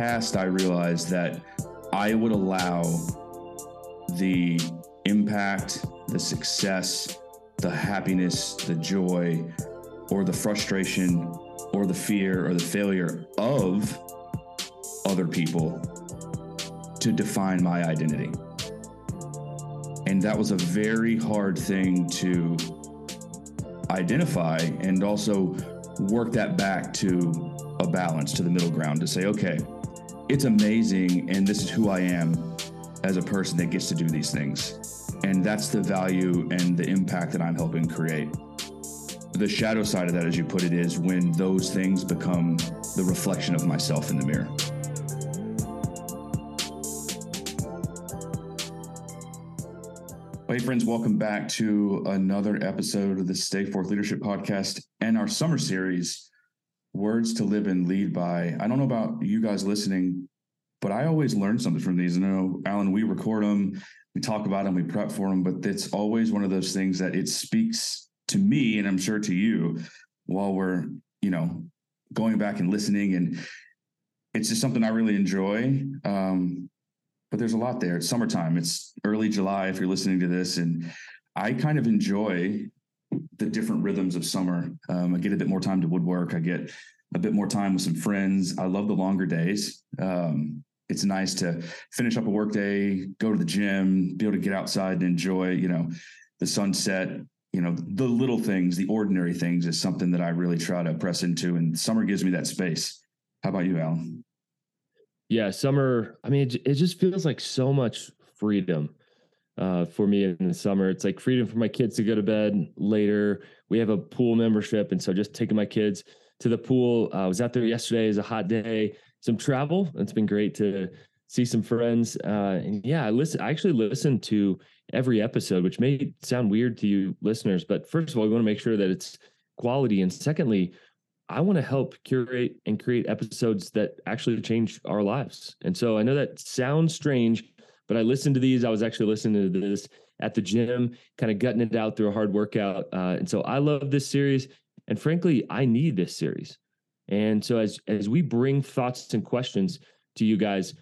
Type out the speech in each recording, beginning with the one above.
past, I realized that I would allow the impact, the success, the happiness, the joy, or the frustration, or the fear, or the failure of other people to define my identity. And that was a very hard thing to identify and also work that back to a balance, to the middle ground to say, okay, it's amazing and this is who I am as a person that gets to do these things. And that's the value and the impact that I'm helping create. The shadow side of that, as you put it, is when those things become the reflection of myself in the mirror. Hey, friends, welcome back to another episode of the Stay Forth Leadership Podcast and our summer series, Words to Live and Lead By. I don't know about you guys listening, but I always learn something from these. I know, Alan, we record them, we talk about them, we prep for them, but it's always one of those things that it speaks to me, and I'm sure to you, while we're, you know, going back and listening. And it's just something I really enjoy. Um, but there's a lot there. It's summertime. It's early July if you're listening to this, and I kind of enjoy the different rhythms of summer. Um, I get a bit more time to woodwork. I get a bit more time with some friends. I love the longer days. Um, it's nice to finish up a work day, go to the gym, be able to get outside and enjoy, you know, the sunset. You know, the little things, the ordinary things is something that I really try to press into, and summer gives me that space. How about you, Alan? yeah, summer. I mean, it, it just feels like so much freedom uh, for me in the summer. It's like freedom for my kids to go to bed later. We have a pool membership, and so just taking my kids to the pool. I was out there yesterday. It's a hot day. Some travel. It's been great to see some friends. Uh, and yeah, I listen. I actually listen to every episode, which may sound weird to you listeners, but first of all, we want to make sure that it's quality, and secondly, I want to help curate and create episodes that actually change our lives. And so I know that sounds strange, but I listened to these. I was actually listening to this at the gym, kind of gutting it out through a hard workout. Uh, and so I love this series. And frankly, I need this series. And so as as we bring thoughts and questions to you guys,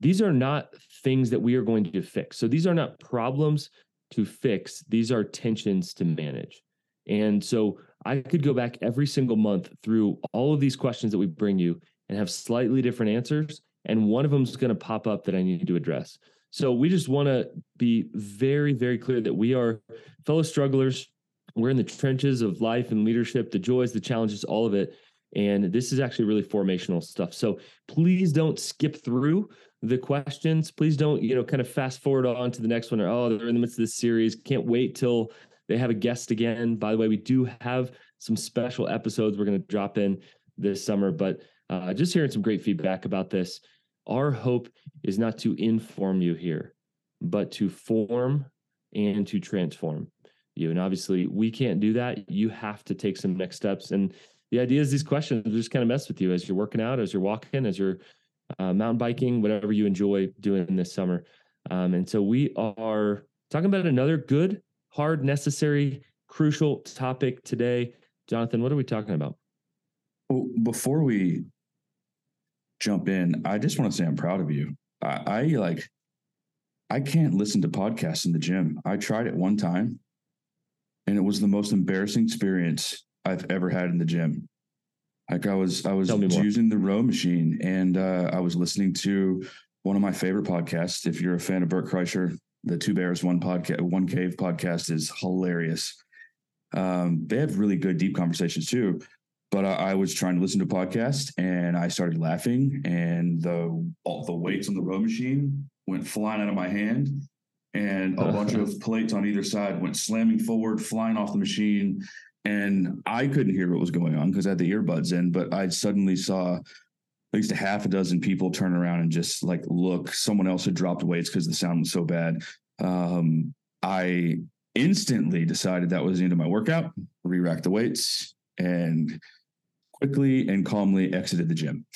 these are not things that we are going to fix. So these are not problems to fix. These are tensions to manage. And so I could go back every single month through all of these questions that we bring you and have slightly different answers. And one of them is going to pop up that I need to address. So we just want to be very, very clear that we are fellow strugglers. We're in the trenches of life and leadership, the joys, the challenges, all of it. And this is actually really formational stuff. So please don't skip through the questions. Please don't, you know, kind of fast forward on to the next one or, oh, they're in the midst of this series. Can't wait till they have a guest again. By the way, we do have some special episodes we're going to drop in this summer, but uh, just hearing some great feedback about this. Our hope is not to inform you here, but to form and to transform you. And obviously, we can't do that. You have to take some next steps. And the idea is these questions just kind of mess with you as you're working out, as you're walking, as you're uh, mountain biking, whatever you enjoy doing this summer. Um, and so we are talking about another good hard, necessary, crucial topic today. Jonathan, what are we talking about? Well, before we jump in, I just want to say I'm proud of you. I, I like, I can't listen to podcasts in the gym. I tried it one time and it was the most embarrassing experience I've ever had in the gym. Like I was, I was using the row machine and uh, I was listening to one of my favorite podcasts. If you're a fan of Bert Kreischer, the Two Bears One podcast, One Cave podcast is hilarious. Um, they have really good deep conversations too. But I, I, was trying to listen to a podcast and I started laughing, and the all the weights on the row machine went flying out of my hand, and a bunch of plates on either side went slamming forward, flying off the machine. And I couldn't hear what was going on because I had the earbuds in, but I suddenly saw at least a half a dozen people turn around and just like look. Someone else had dropped weights because the sound was so bad. Um, I instantly decided that was the end of my workout, re-racked the weights, and quickly and calmly exited the gym.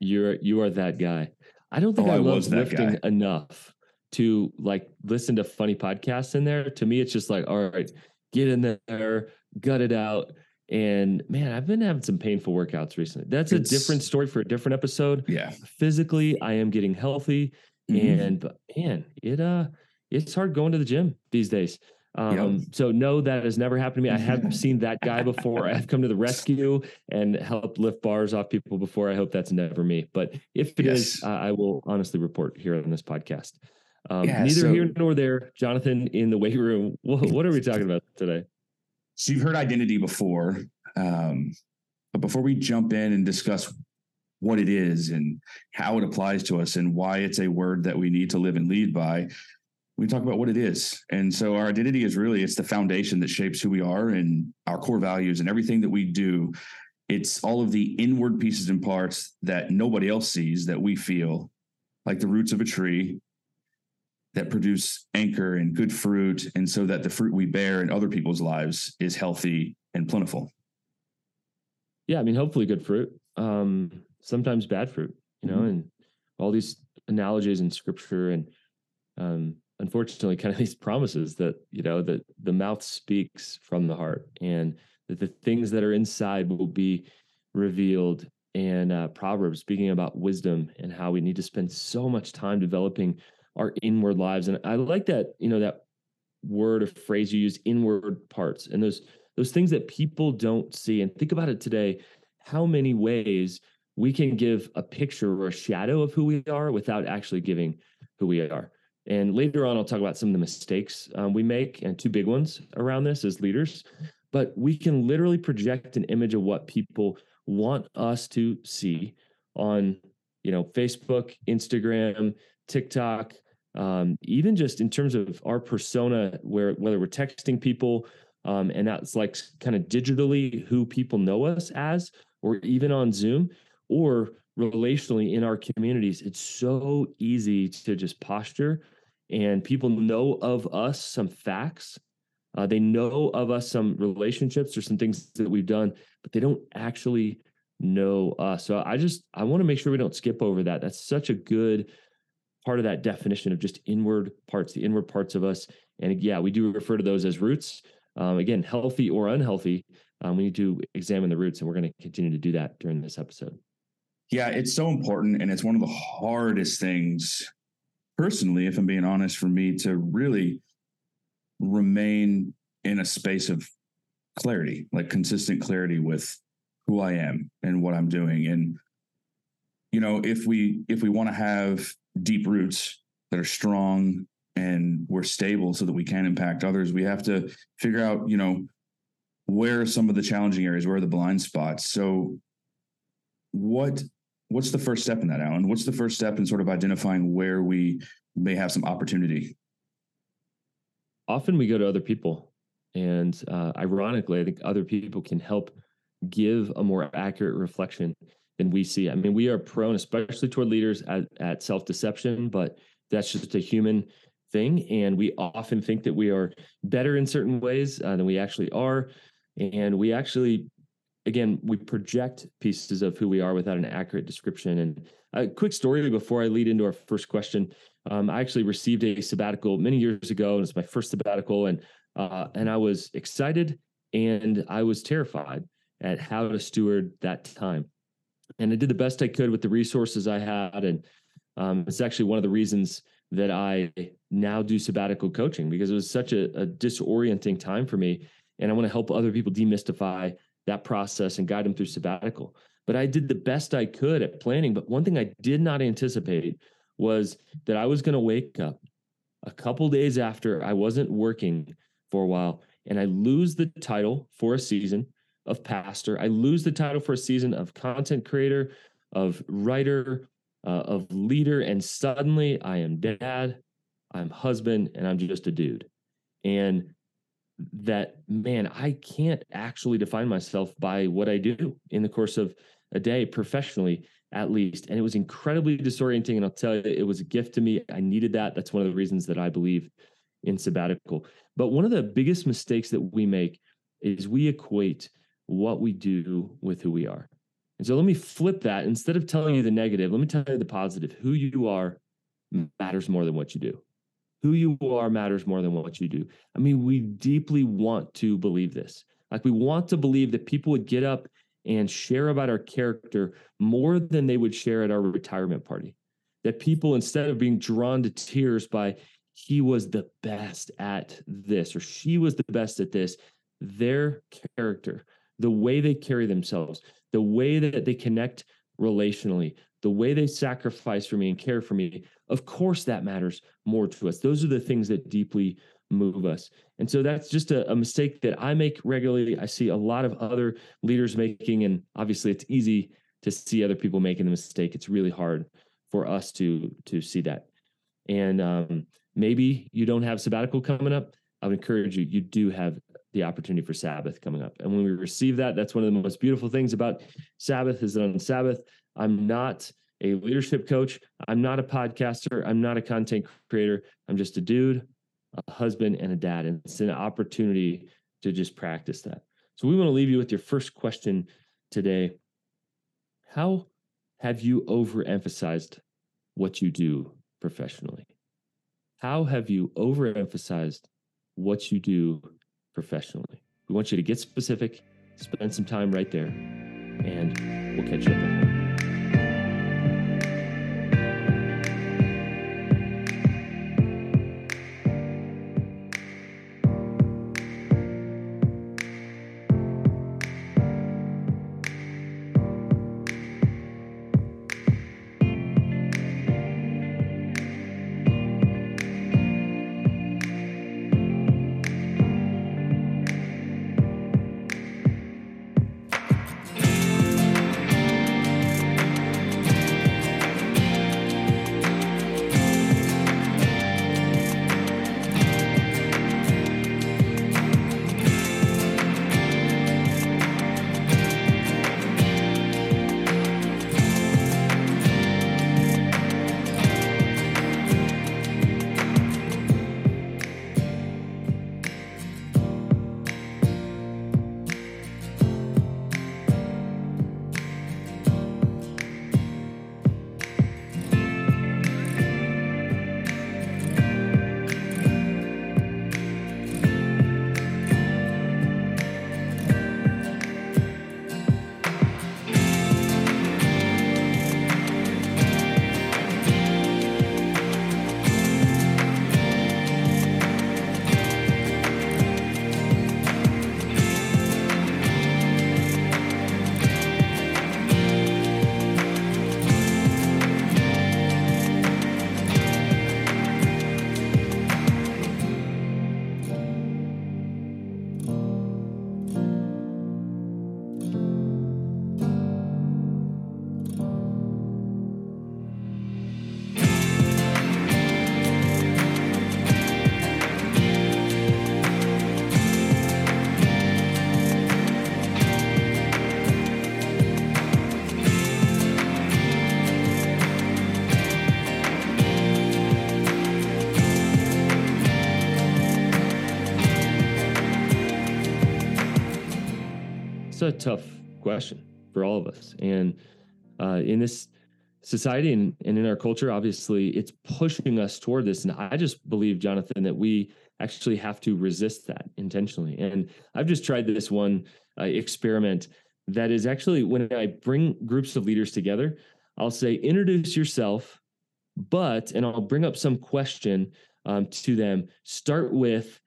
You're you are that guy. I don't think oh, I, I love lifting guy. enough to like listen to funny podcasts in there. To me, it's just like, all right, get in there, gut it out, And man, I've been having some painful workouts recently. That's it's, a different story for a different episode. Yeah. Physically, I am getting healthy. Mm-hmm. And but man, it uh it's hard going to the gym these days. Um, yep. so no, that has never happened to me. I have seen that guy before. I've come to the rescue and helped lift bars off people before. I hope that's never me. But if it yes. is, uh, I will honestly report here on this podcast. Um, yeah, neither so, here nor there. Jonathan in the weight room. What, what, are we talking about today? So you've heard identity before, um, but before we jump in and discuss what it is and how it applies to us and why it's a word that we need to live and lead by, we talk about what it is. And so our identity is really it's the foundation that shapes who we are and our core values and everything that we do. It's all of the inward pieces and parts that nobody else sees that we feel like the roots of a tree that produce anchor and good fruit and so that the fruit we bear in other people's lives is healthy and plentiful. Yeah, I mean hopefully good fruit. Um sometimes bad fruit, you know, mm-hmm. and all these analogies in scripture and um unfortunately kind of these promises that you know that the mouth speaks from the heart and that the things that are inside will be revealed and uh, proverbs speaking about wisdom and how we need to spend so much time developing our inward lives. And i like that you know that word or phrase you use inward parts and those those things that people don't see. And think about it today how many ways we can give a picture or a shadow of who we are without actually giving who we are and later on, I'll talk about some of the mistakes um, we make and two big ones around this as leaders. But we can literally project an image of what people want us to see on, you know, Facebook, Instagram, TikTok, um, even just in terms of our persona, where whether we're texting people, um, and that's like kind of digitally who people know us as, or even on Zoom, or relationally in our communities, it's so easy to just posture and people know of us some facts. Uh, they know of us some relationships or some things that we've done, but they don't actually know us. So I just I want to make sure we don't skip over that. That's such a good part of that definition of just inward parts, the inward parts of us. And yeah, we do refer to those as roots. Um, again, healthy or unhealthy, um, we need to examine the roots, and we're going to continue to do that during this episode. Yeah, it's so important, and it's one of the hardest things personally, if I'm being honest, for me to really remain in a space of clarity, like consistent clarity with who I am and what I'm doing. And, you know, if we if we want to have deep roots that are strong and we're stable so that we can impact others, we have to figure out, you know, where are some of the challenging areas, where are the blind spots. So what what's the first step in that, Alan? What's the first step in sort of identifying where we may have some opportunity? Often we go to other people, and uh, ironically, I think other people can help give a more accurate reflection than we see. I mean, we are prone, especially toward leaders, at, at self deception, but that's just a human thing. And we often think that we are better in certain ways uh, than we actually are. And we actually again, we project pieces of who we are without an accurate description. And a quick story before I lead into our first question. Um, I actually received a sabbatical many years ago, and it's my first sabbatical, and uh, and I was excited and I was terrified at how to steward that time. And I did the best I could with the resources I had, and um, it's actually one of the reasons that I now do sabbatical coaching because it was such a, a disorienting time for me, and I want to help other people demystify that process and guide them through sabbatical. But I did the best I could at planning. But one thing I did not anticipate was that I was going to wake up a couple days after I wasn't working for a while and I lose the title for a season of pastor. I lose the title for a season of content creator, of writer, uh, of leader. And suddenly I am dad, I'm husband, and I'm just a dude. And that man i can't actually define myself by what i do in the course of a day professionally at least. And it was incredibly disorienting and i'll tell you it was a gift to me. I needed that. That's one of the reasons that i believe in sabbatical. But one of the biggest mistakes that we make is we equate what we do with who we are. And so let me flip that. Instead of telling you the negative let me tell you the positive. Who you are matters more than what you do who you are matters more than what you do. I mean, we deeply want to believe this. Like we want to believe that people would get up and share about our character more than they would share at our retirement party. That people, instead of being drawn to tears by he was the best at this or she was the best at this, their character, the way they carry themselves, the way that they connect relationally, the way they sacrifice for me and care for me, of course that matters more to us. Those are the things that deeply move us. And so that's just a, a, mistake that I make regularly. I see a lot of other leaders making, and obviously it's easy to see other people making the mistake. It's really hard for us to to see that. And um, maybe you don't have sabbatical coming up. I would encourage you. You do have the opportunity for Sabbath coming up, and when we receive that, that's one of the most beautiful things about Sabbath is that on Sabbath, I'm not a leadership coach. I'm not a podcaster. I'm not a content creator. I'm just a dude a husband and a dad. And it's an opportunity to just practice that. So we want to leave you with your first question today. How have you overemphasized what you do professionally? How have you overemphasized what you do professionally? We want you to get specific, spend some time right there, and we'll catch you up ahead. A tough question for all of us. And uh, in this society and, and in our culture, obviously, it's pushing us toward this. And I just believe, Jonathan, that we actually have to resist that intentionally. And I've just tried this one uh, experiment that is actually when I bring groups of leaders together, I'll say, introduce yourself, but, and I'll bring up some question um, to them. Start with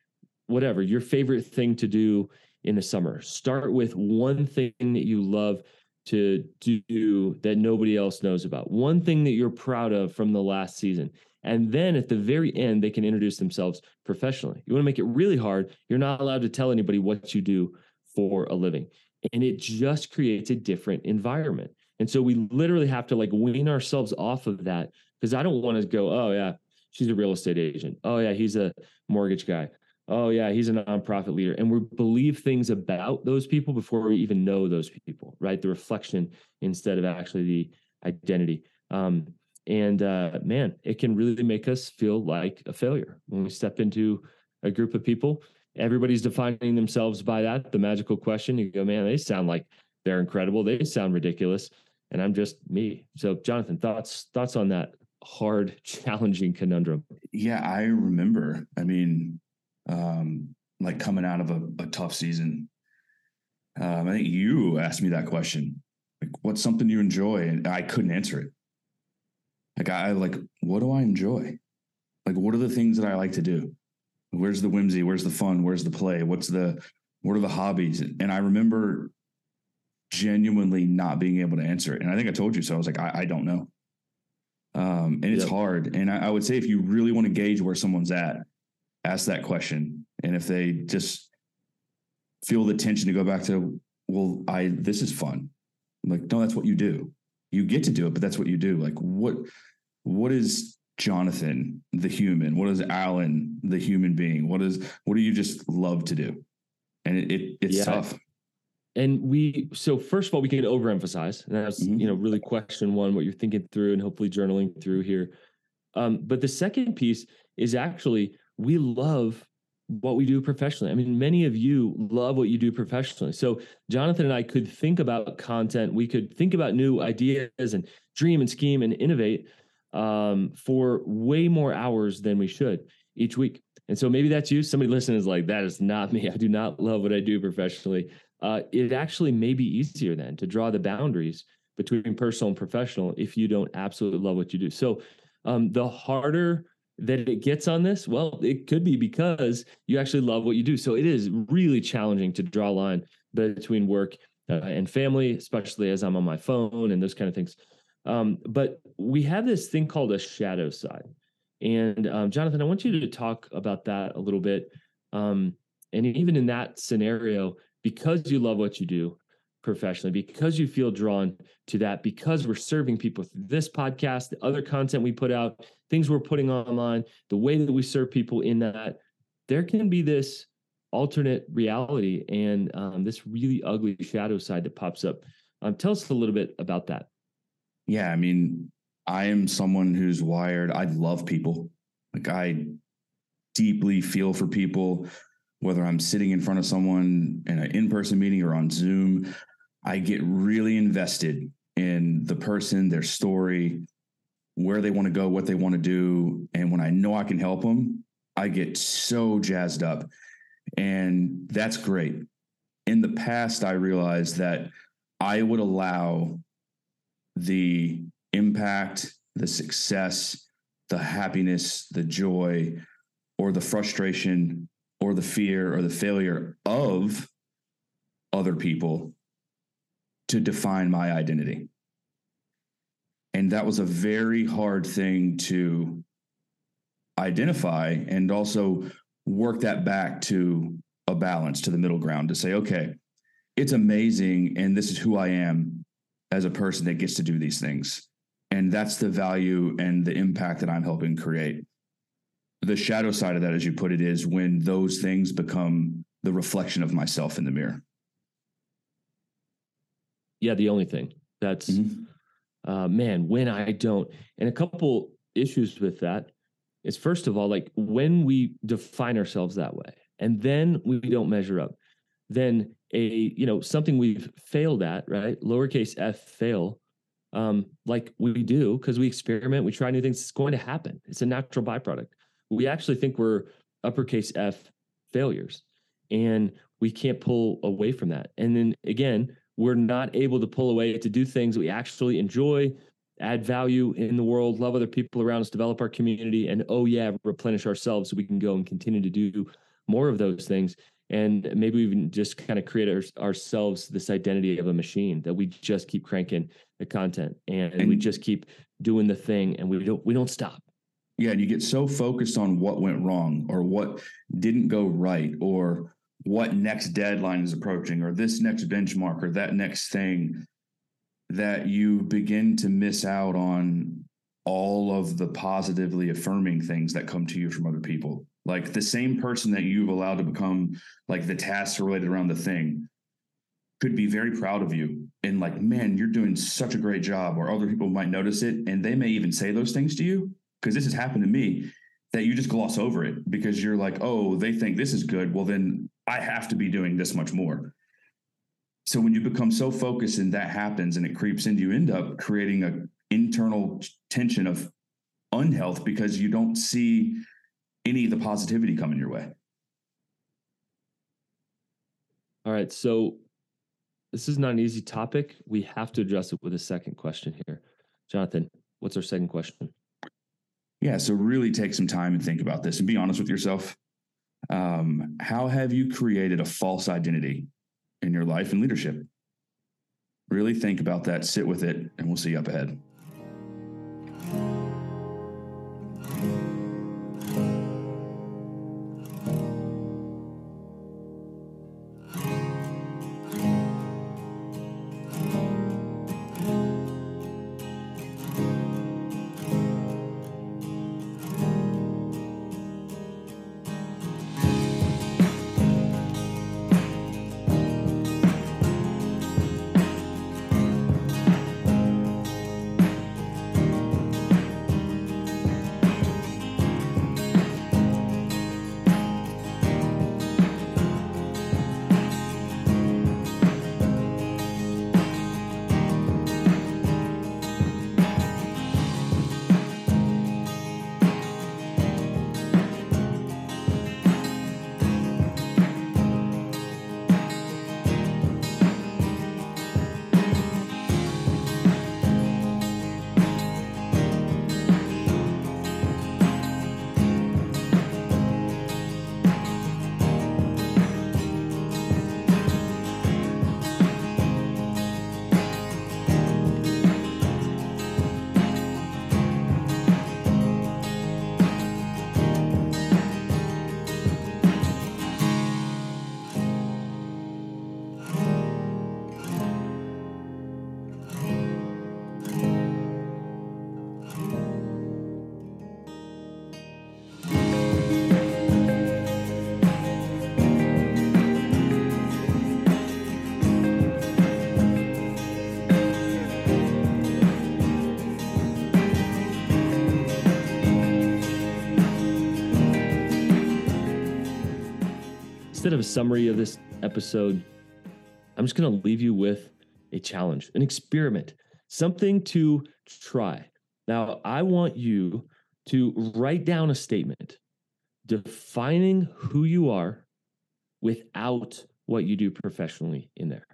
whatever your favorite thing to do in the summer. Start with one thing that you love to do that nobody else knows about, one thing that you're proud of from the last season. And then at the very end, they can introduce themselves professionally. You want to make it really hard. You're not allowed to tell anybody what you do for a living. And it just creates a different environment. And so we literally have to like wean ourselves off of that because I don't want to go, oh, yeah, she's a real estate agent. Oh, yeah, he's a mortgage guy oh yeah he's a nonprofit leader. And we believe things about those people before we even know those people right? The reflection instead of actually the identity. Um, and uh, man it can really make us feel like a failure. When we step into a group of people everybody's defining themselves by that the magical question you go man they sound like they're incredible. They sound ridiculous. And i'm just me. So jonathan thoughts thoughts on that hard challenging conundrum? Yeah i remember i mean um, like coming out of a, a tough season Um, I think you asked me that question. Like, what's something you enjoy? And I couldn't answer it. Like, I like, what do I enjoy? Like, what are the things that I like to do? Where's the whimsy? Where's the fun? Where's the play? What's the, what are the hobbies? And I remember genuinely not being able to answer it. And I think I told you so. I was like, I, I don't know. Um, and it's yep. hard. And I, I would say if you really want to gauge where someone's at, ask that question. And if they just feel the tension to go back to, well, I this is fun. I'm like, no, that's what you do. You get to do it, but that's what you do. Like, what what is Jonathan, the human? What is Alan, the human being? What is what do you just love to do? And it, it it's yeah. tough and we so first of all we can overemphasize and that's mm-hmm. you know really question one what you're thinking through and hopefully journaling through here um, but the second piece is actually we love what we do professionally. I mean many of you love what you do professionally. So jonathan and i could think about content. We could think about new ideas and dream and scheme and innovate um, for way more hours than we should each week. And so maybe that's you. Somebody listening is like that is not me. I do not love what i do professionally. Uh, it actually may be easier then to draw the boundaries between personal and professional if you don't absolutely love what you do. So um, the harder that it gets on this, well, it could be because you actually love what you do. So it is really challenging to draw a line between work uh, and family, especially as I'm on my phone and those kind of things. Um, but we have this thing called a shadow side. And um, Jonathan, I want you to talk about that a little bit. Um, and even in that scenario, because you love what you do professionally, because you feel drawn to that, because we're serving people through this podcast, the other content we put out, things we're putting online, the way that we serve people in that, there can be this alternate reality and um, this really ugly shadow side that pops up. Um, tell us a little bit about that. Yeah, I mean, I am someone who's wired. I love people. Like I deeply feel for people whether I'm sitting in front of someone in an in person meeting or on Zoom, I get really invested in the person, their story, where they want to go, what they want to do. And when I know I can help them, I get so jazzed up. And that's great. In the past, I realized that I would allow the impact, the success, the happiness, the joy, or the frustration or the fear or the failure of other people to define my identity. And that was a very hard thing to identify and also work that back to a balance, to the middle ground, to say, okay, it's amazing. And this is who I am as a person that gets to do these things. And that's the value and the impact that I'm helping create the shadow side of that, as you put it, is when those things become the reflection of myself in the mirror. Yeah, the only thing that's mm-hmm. uh, man, when I don't, and a couple issues with that is first of all, like when we define ourselves that way, and then we don't measure up, then a you know something we've failed at, right? Lowercase f fail, um, like we do because we experiment, we try new things. It's going to happen. It's a natural byproduct we actually think we're uppercase F failures. And we can't pull away from that. And then again, we're not able to pull away to do things we actually enjoy, add value in the world, love other people around us, develop our community, and oh, yeah, replenish ourselves so we can go and continue to do more of those things. And maybe even just kind of create our, ourselves this identity of a machine that we just keep cranking the content and, and we just keep doing the thing and we don't we don't stop yeah, and you get so focused on what went wrong or what didn't go right or what next deadline is approaching or this next benchmark or that next thing that you begin to miss out on all of the positively affirming things that come to you from other people. Like the same person that you've allowed to become like the tasks related around the thing could be very proud of you and like, man, you're doing such a great job, or other people might notice it and they may even say those things to you because this has happened to me that you just gloss over it because you're like, oh, they think this is good. Well, then I have to be doing this much more. So when you become so focused and that happens and it creeps into you end up creating a internal tension of unhealth because you don't see any of the positivity coming your way. All right. So this is not an easy topic. We have to address it with a second question here. Jonathan, what's our second question? Yeah, so really take some time and think about this and be honest with yourself. Um, how have you created a false identity in your life and leadership? Really think about that, sit with it, and we'll see you up ahead. Instead of a summary of this episode, I'm just going to leave you with a challenge, an experiment, something to try. Now, I want you to write down a statement defining who you are without what you do professionally in there.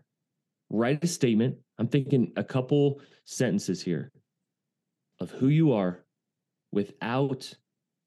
Write a statement. I'm thinking a couple sentences here of who you are without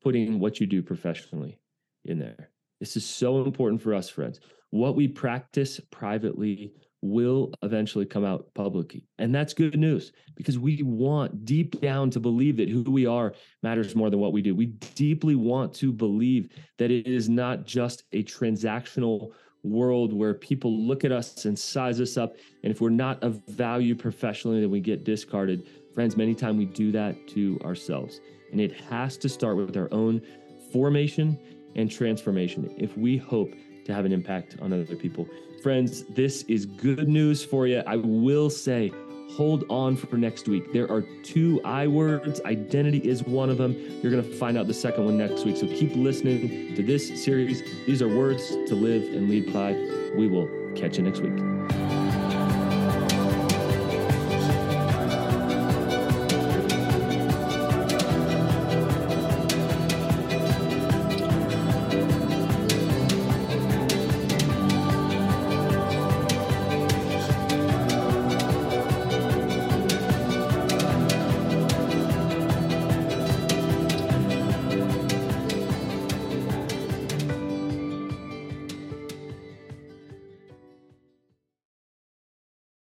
putting what you do professionally in there. This is so important for us, friends. What we practice privately will eventually come out publicly. And that's good news because we want deep down to believe that who we are matters more than what we do. We deeply want to believe that it is not just a transactional world where people look at us and size us up. And if we're not of value professionally, then we get discarded. Friends, many times we do that to ourselves. And it has to start with our own formation and transformation if we hope to have an impact on other people. Friends, this is good news for you. I will say, hold on for next week. There are two I words. Identity is one of them. You're going to find out the second one next week. So keep listening to this series. These are words to live and lead by. We will catch you next week.